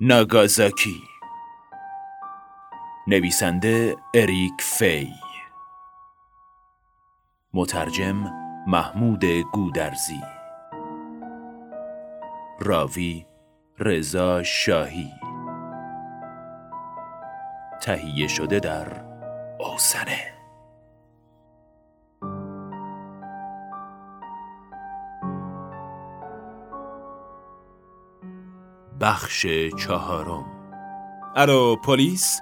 ناگازاکی. نویسنده اریک فی. مترجم محمود گودرزی. راوی رضا شاهی. تهیه شده در اوسنه. بخش چهارم. الو پلیس؟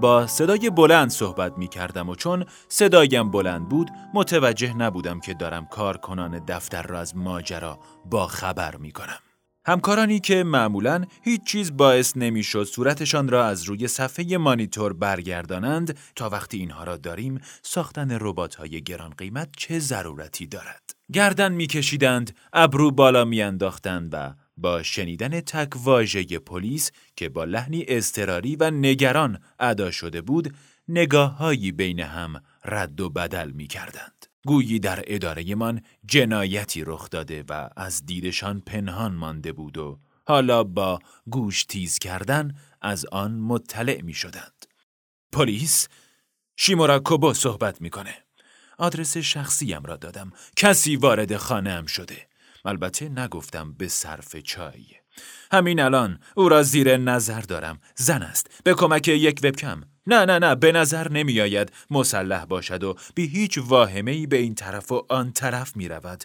با صدای بلند صحبت می کردم و چون صدایم بلند بود متوجه نبودم که دارم کارکنان دفتر را از ماجرا با خبر می کنم. همکارانی که معمولا هیچ چیز باعث نمی‌شد صورتشان را از روی صفحه مانیتور برگردانند تا وقتی اینها را داریم ساختن ربات های گران قیمت چه ضرورتی دارد؟ گردن میکشیدند ابرو بالا میانداختند و با شنیدن تک واژه پلیس که با لحنی اضطراری و نگران ادا شده بود نگاههایی بین هم رد و بدل می کردند. گویی در اداره من جنایتی رخ داده و از دیدشان پنهان مانده بود و حالا با گوش تیز کردن از آن مطلع می شدند. پلیس شیمورا کوبو صحبت می‌کنه. آدرس شخصیم را دادم. کسی وارد خانه شده. البته نگفتم به صرف چای. همین الان او را زیر نظر دارم. زن است. به کمک یک وبکم. نه نه نه به نظر نمی آید مسلح باشد و بی هیچ واهمه به این طرف و آن طرف می رود.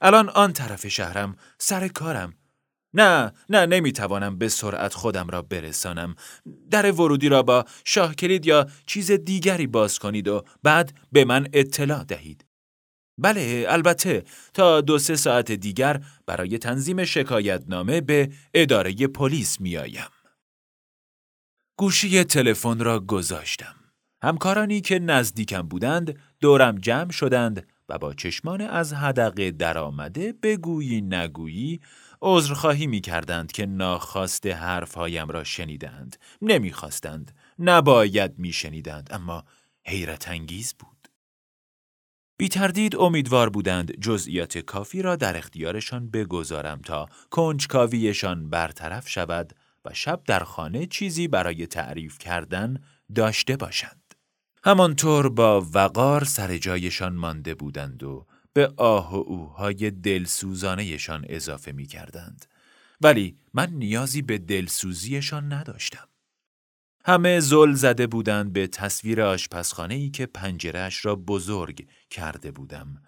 الان آن طرف شهرم سر کارم نه نه نمی توانم به سرعت خودم را برسانم در ورودی را با شاه کلید یا چیز دیگری باز کنید و بعد به من اطلاع دهید بله البته تا دو سه ساعت دیگر برای تنظیم شکایتنامه به اداره پلیس می آیم. گوشی تلفن را گذاشتم. همکارانی که نزدیکم بودند دورم جمع شدند و با چشمان از حدقه درآمده بگویی نگویی عذرخواهی می کردند که ناخواست حرفهایم را شنیدند. نمی‌خواستند. نباید می شنیدند. اما حیرت انگیز بود. بی تردید امیدوار بودند جزئیات کافی را در اختیارشان بگذارم تا کنجکاویشان برطرف شود و شب در خانه چیزی برای تعریف کردن داشته باشند. همانطور با وقار سر جایشان مانده بودند و به آه و اوهای دلسوزانهشان اضافه می کردند. ولی من نیازی به دلسوزیشان نداشتم. همه زل زده بودند به تصویر آشپزخانه ای که پنجرش را بزرگ کرده بودم.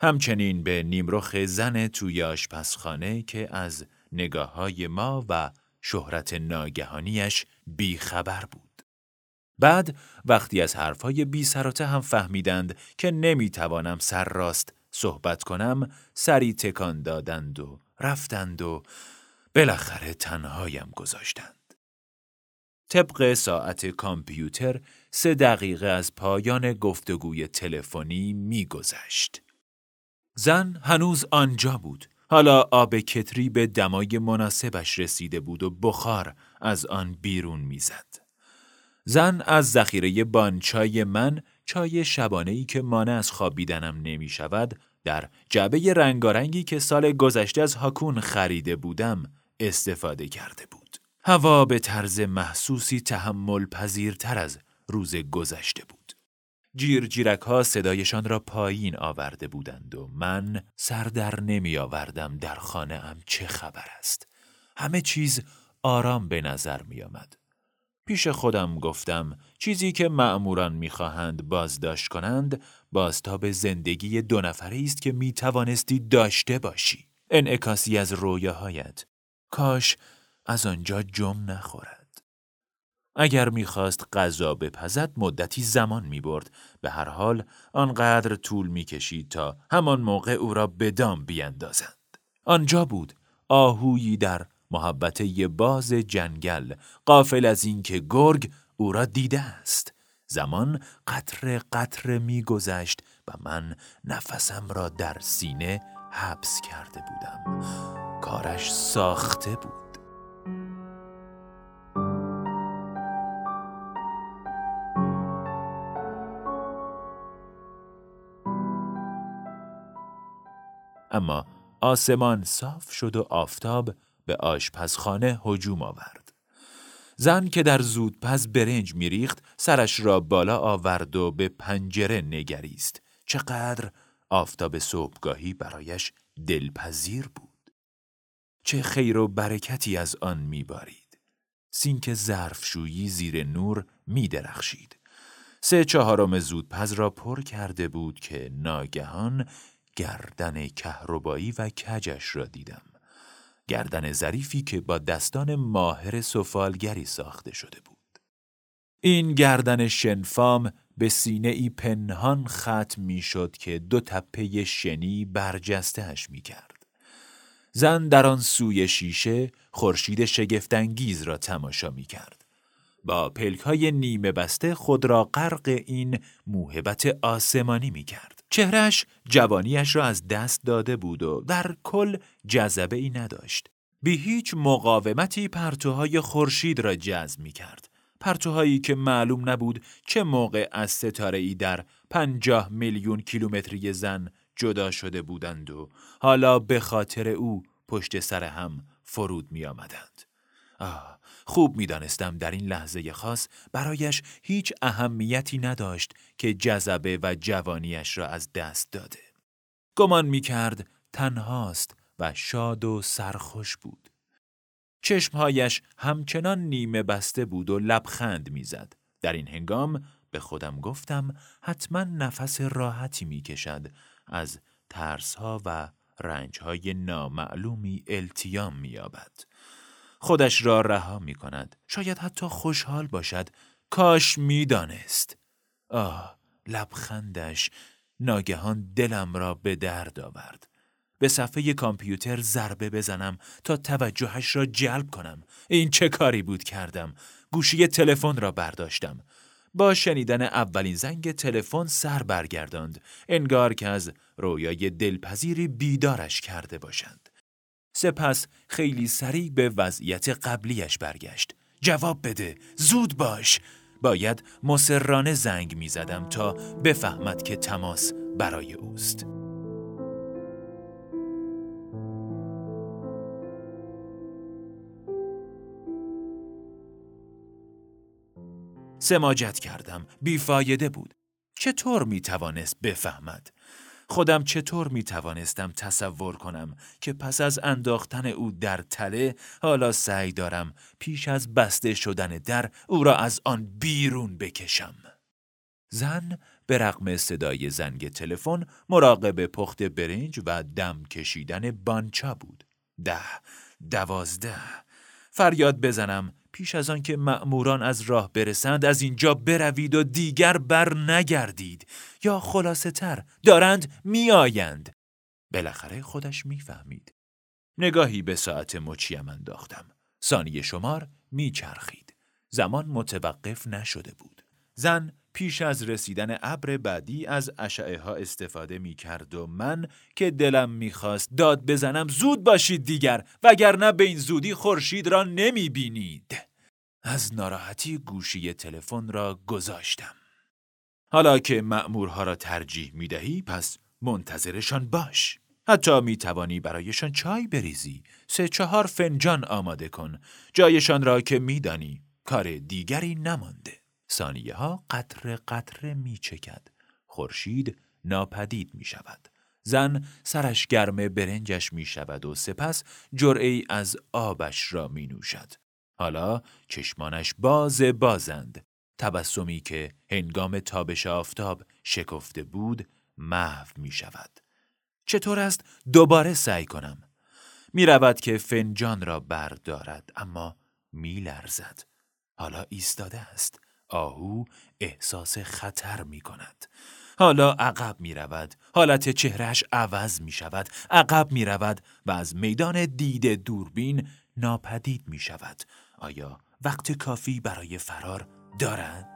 همچنین به نیمرخ زن توی آشپزخانه که از نگاه های ما و شهرت ناگهانیش بیخبر بود. بعد وقتی از حرفهای بی سراته هم فهمیدند که نمی‌توانم سر راست صحبت کنم سری تکان دادند و رفتند و بالاخره تنهایم گذاشتند. طبق ساعت کامپیوتر سه دقیقه از پایان گفتگوی تلفنی میگذشت. زن هنوز آنجا بود. حالا آب کتری به دمای مناسبش رسیده بود و بخار از آن بیرون می‌زد. زن از ذخیره بانچای من چای شبانه که مانع از خوابیدنم نمی شود در جعبه رنگارنگی که سال گذشته از هاکون خریده بودم استفاده کرده بود. هوا به طرز محسوسی تحمل پذیرتر از روز گذشته بود. جیر جیرک ها صدایشان را پایین آورده بودند و من سر در نمی آوردم در خانه ام چه خبر است. همه چیز آرام به نظر می آمد. پیش خودم گفتم چیزی که معموران می‌خواهند بازداشت کنند بازتاب زندگی دو نفره است که می توانستی داشته باشی. انعکاسی از رویاهایت. کاش از آنجا جم نخورد. اگر می‌خواست غذا بپزد مدتی زمان می‌برد. به هر حال آنقدر طول می‌کشید تا همان موقع او را به دام بیاندازند آنجا بود آهویی در محبته باز جنگل قافل از اینکه گرگ او را دیده است. زمان قطر قطر میگذشت و من نفسم را در سینه حبس کرده بودم. کارش ساخته بود. اما آسمان صاف شد و آفتاب به آشپزخانه هجوم آورد. زن که در زودپز برنج میریخت سرش را بالا آورد و به پنجره نگریست. چقدر آفتاب صبحگاهی برایش دلپذیر بود. چه خیر و برکتی از آن میبارید. سینک ظرفشویی زیر نور میدرخشید. سه چهارم زودپز را پر کرده بود که ناگهان گردن کهربایی و کجش را دیدم. گردن ظریفی که با دستان ماهر سفالگری ساخته شده بود. این گردن شنفام به سینه ای پنهان ختم می شد که دو تپه شنی برجستهش می کرد. زن در آن سوی شیشه خورشید شگفتانگیز را تماشا می کرد. با پلک های نیمه بسته خود را غرق این موهبت آسمانی می کرد. چهرش جوانیش را از دست داده بود و در کل جذبه ای نداشت. بی هیچ مقاومتی پرتوهای خورشید را جذب می کرد. پرتوهایی که معلوم نبود چه موقع از ستاره ای در پنجاه میلیون کیلومتری زن جدا شده بودند و حالا به خاطر او پشت سر هم فرود می آمدند. آه خوب می دانستم در این لحظه خاص برایش هیچ اهمیتی نداشت که جذبه و جوانیش را از دست داده. گمان می کرد تنهاست و شاد و سرخوش بود. چشمهایش همچنان نیمه بسته بود و لبخند می‌زد. در این هنگام به خودم گفتم حتما نفس راحتی می کشد از ترسها و رنجهای نامعلومی التیام مییابد. خودش را رها می کند. شاید حتی خوشحال باشد. کاش می‌دانست. آه لبخندش ناگهان دلم را به درد آورد. به صفحه کامپیوتر ضربه بزنم تا توجهش را جلب کنم. این چه کاری بود کردم؟ گوشی تلفن را برداشتم. با شنیدن اولین زنگ تلفن سر برگرداند. انگار که از رویای دلپذیری بیدارش کرده باشند. سپس خیلی سریع به وضعیت قبلیش برگشت. جواب بده، زود باش. باید مسررانه زنگ می زدم تا بفهمد که تماس برای اوست. سماجت کردم بیفایده بود چطور می توانست بفهمد خودم چطور می توانستم تصور کنم که پس از انداختن او در تله حالا سعی دارم پیش از بسته شدن در او را از آن بیرون بکشم. زن به رغم صدای زنگ تلفن مراقب پخت برنج و دم کشیدن بانچا بود. ده دوازده. فریاد بزنم. پیش از آن که مأموران از راه برسند از اینجا بروید و دیگر بر نگردید. یا خلاصه تر دارند میآیند. بالاخره خودش می‌فهمید. نگاهی به ساعت مچیم انداختم. ثانیه شمار میچرخید. زمان متوقف نشده بود. زن پیش از رسیدن ابر بعدی از اشعه ها استفاده می کرد و من که دلم می‌خواست داد بزنم زود باشید دیگر وگرنه به این زودی خورشید را نمی بینید. از ناراحتی گوشی تلفن را گذاشتم. حالا که مأمورها را ترجیح می دهی پس منتظرشان باش. حتی می توانی برایشان چای بریزی. سه چهار فنجان آماده کن. جایشان را که میدانی کار دیگری نمانده. ثانیه ها قطره قطره می چکد. خورشید ناپدید می شود. زن سرش گرم برنجش می شود و سپس جرعی از آبش را می نوشد. حالا چشمانش باز بازند. تبسمی که هنگام تابش آفتاب شکفته بود محو می شود. چطور است دوباره سعی کنم؟ می رود که فنجان را بردارد اما می لرزد. حالا ایستاده است. آهو احساس خطر می کند. حالا عقب می رود. حالت چهرش عوض می شود. عقب می رود و از میدان دید دوربین ناپدید می شود. آیا وقت کافی برای فرار دارد؟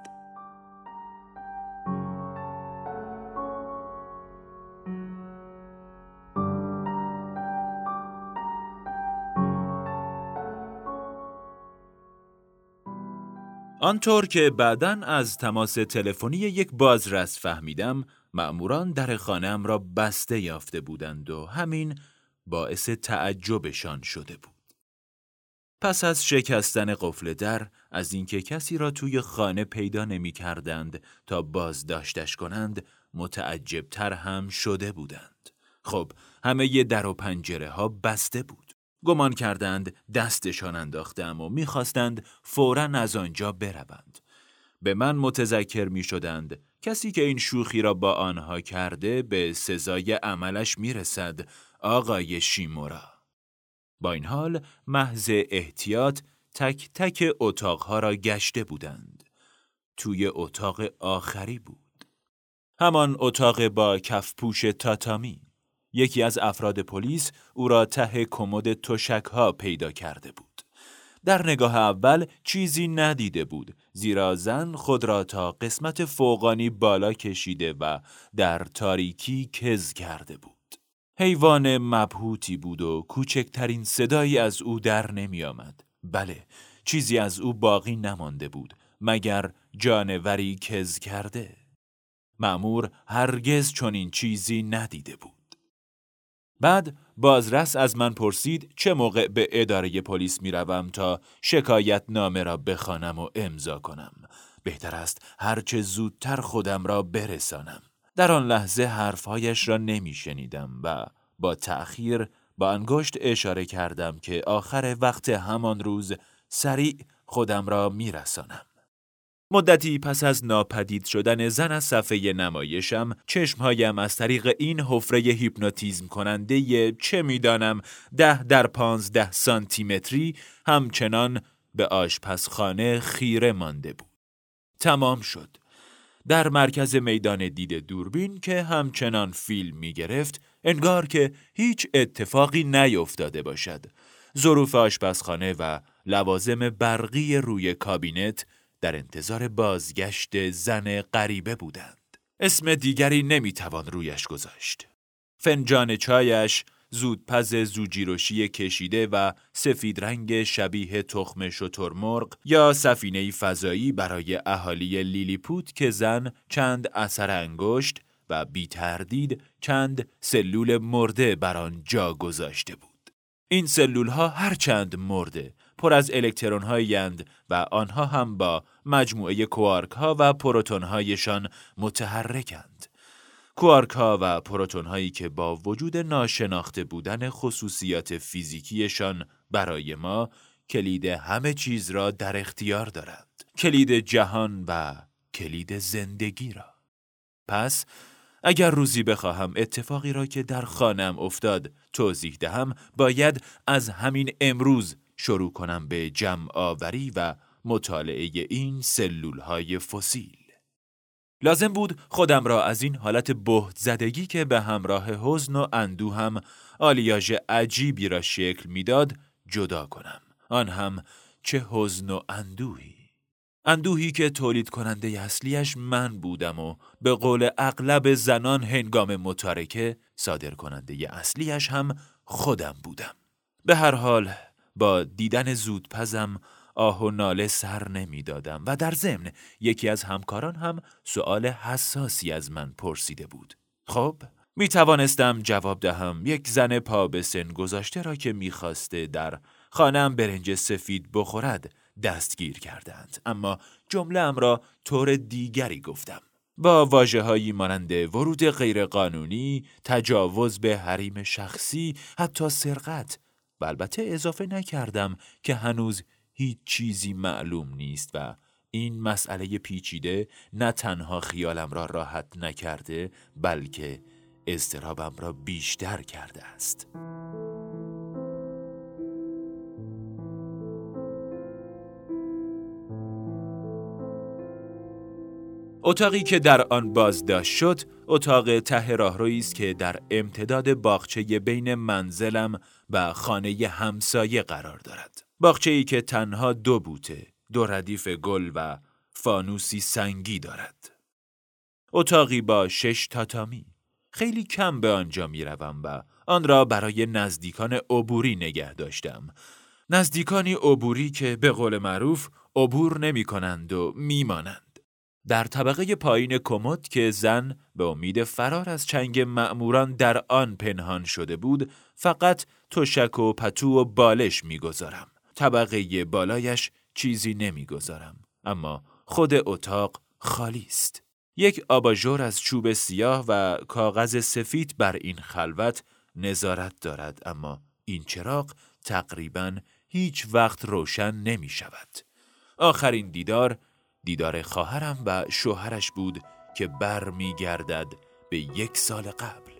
آنطور که بعدا از تماس تلفنی یک بازرس فهمیدم مأموران در خانهام را بسته یافته بودند و همین باعث تعجبشان شده بود. پس از شکستن قفل در از اینکه کسی را توی خانه پیدا نمی کردند تا بازداشتش کنند متعجبتر هم شده بودند. خب همه ی در و پنجره ها بسته بود. گمان کردند دستشان انداختم و می‌خواستند فورا از آنجا بروند. به من متذکر می شدند کسی که این شوخی را با آنها کرده به سزای عملش می رسد آقای شیمورا. با این حال محض احتیاط تک تک اتاقها را گشته بودند. توی اتاق آخری بود. همان اتاق با کفپوش تاتامی. یکی از افراد پلیس او را ته کمد تشک ها پیدا کرده بود. در نگاه اول چیزی ندیده بود زیرا زن خود را تا قسمت فوقانی بالا کشیده و در تاریکی کز کرده بود. حیوان مبهوتی بود و کوچکترین صدایی از او در نمی آمد. بله، چیزی از او باقی نمانده بود مگر جانوری کز کرده. معمور هرگز چنین چیزی ندیده بود. بعد بازرس از من پرسید چه موقع به اداره پلیس می روم تا شکایت نامه را بخوانم و امضا کنم. بهتر است هرچه زودتر خودم را برسانم. در آن لحظه حرفهایش را نمی شنیدم و با تأخیر با انگشت اشاره کردم که آخر وقت همان روز سریع خودم را می رسانم. مدتی پس از ناپدید شدن زن از صفحه نمایشم چشمهایم از طریق این حفره هیپنوتیزم کننده چه می‌دانم ده در پانزده سانتیمتری همچنان به آشپزخانه خیره مانده بود. تمام شد. در مرکز میدان دید دوربین که همچنان فیلم می گرفت انگار که هیچ اتفاقی نیفتاده باشد. ظروف آشپزخانه و لوازم برقی روی کابینت در انتظار بازگشت زن غریبه بودند. اسم دیگری نمی‌توان رویش گذاشت. فنجان چایش زودپز زوجیروشی کشیده و سفید رنگ شبیه تخم شترمرغ یا سفینه فضایی برای اهالی لیلیپوت که زن چند اثر انگشت و بی تردید چند سلول مرده بر آن جا گذاشته بود. این سلول ها چند مرده پر از الکترون هایند و آنها هم با مجموعه کوارک ها و پروتون هایشان متحرکند. کوارک ها و پروتون هایی که با وجود ناشناخته بودن خصوصیات فیزیکیشان برای ما کلید همه چیز را در اختیار دارند. کلید جهان و کلید زندگی را. پس اگر روزی بخواهم اتفاقی را که در خانم افتاد توضیح دهم باید از همین امروز شروع کنم به جمع آوری و مطالعه این سلول های فسیل. لازم بود خودم را از این حالت بهت زدگی که به همراه حزن و اندو هم آلیاژ عجیبی را شکل می‌داد جدا کنم. آن هم چه حزن و اندوهی. اندوهی که تولید کننده اصلیش من بودم و به قول اغلب زنان هنگام متارکه صادر کننده اصلیش هم خودم بودم. به هر حال با دیدن زودپزم آه و ناله سر نمی‌دادم و در ضمن یکی از همکاران هم سؤال حساسی از من پرسیده بود. خب می توانستم جواب دهم. یک زن پا به سن گذاشته را که می‌خواسته در خانم برنج سفید بخورد دستگیر کردند. اما جمله را طور دیگری گفتم. با واجه هایی مانند ورود غیرقانونی، تجاوز به حریم شخصی، حتی سرقت و البته اضافه نکردم که هنوز هیچ چیزی معلوم نیست و این مسئله پیچیده نه تنها خیالم را راحت نکرده بلکه اضطرابم را بیشتر کرده است. اتاقی که در آن بازداشت شد اتاق ته راهرویی است که در امتداد باغچه بین منزلم و خانه همسایه قرار دارد. باغچه ای که تنها دو بوته دو ردیف گل و فانوسی سنگی دارد. اتاقی با شش تاتامی. خیلی کم به آنجا می روم و آن را برای نزدیکان عبوری نگه داشتم. نزدیکانی عبوری که به قول معروف عبور نمی کنند و میمانند در طبقه پایین کمد که زن به امید فرار از چنگ مأموران در آن پنهان شده بود فقط تشک و پتو و بالش می‌گذارم طبقه بالایش چیزی نمی‌گذارم اما خود اتاق خالی است. یک آباژور از چوب سیاه و کاغذ سفید بر این خلوت نظارت دارد اما این چراغ تقریبا هیچ وقت روشن نمی شود. آخرین دیدار دیدار خواهرم و شوهرش بود که بر می به یک سال قبل.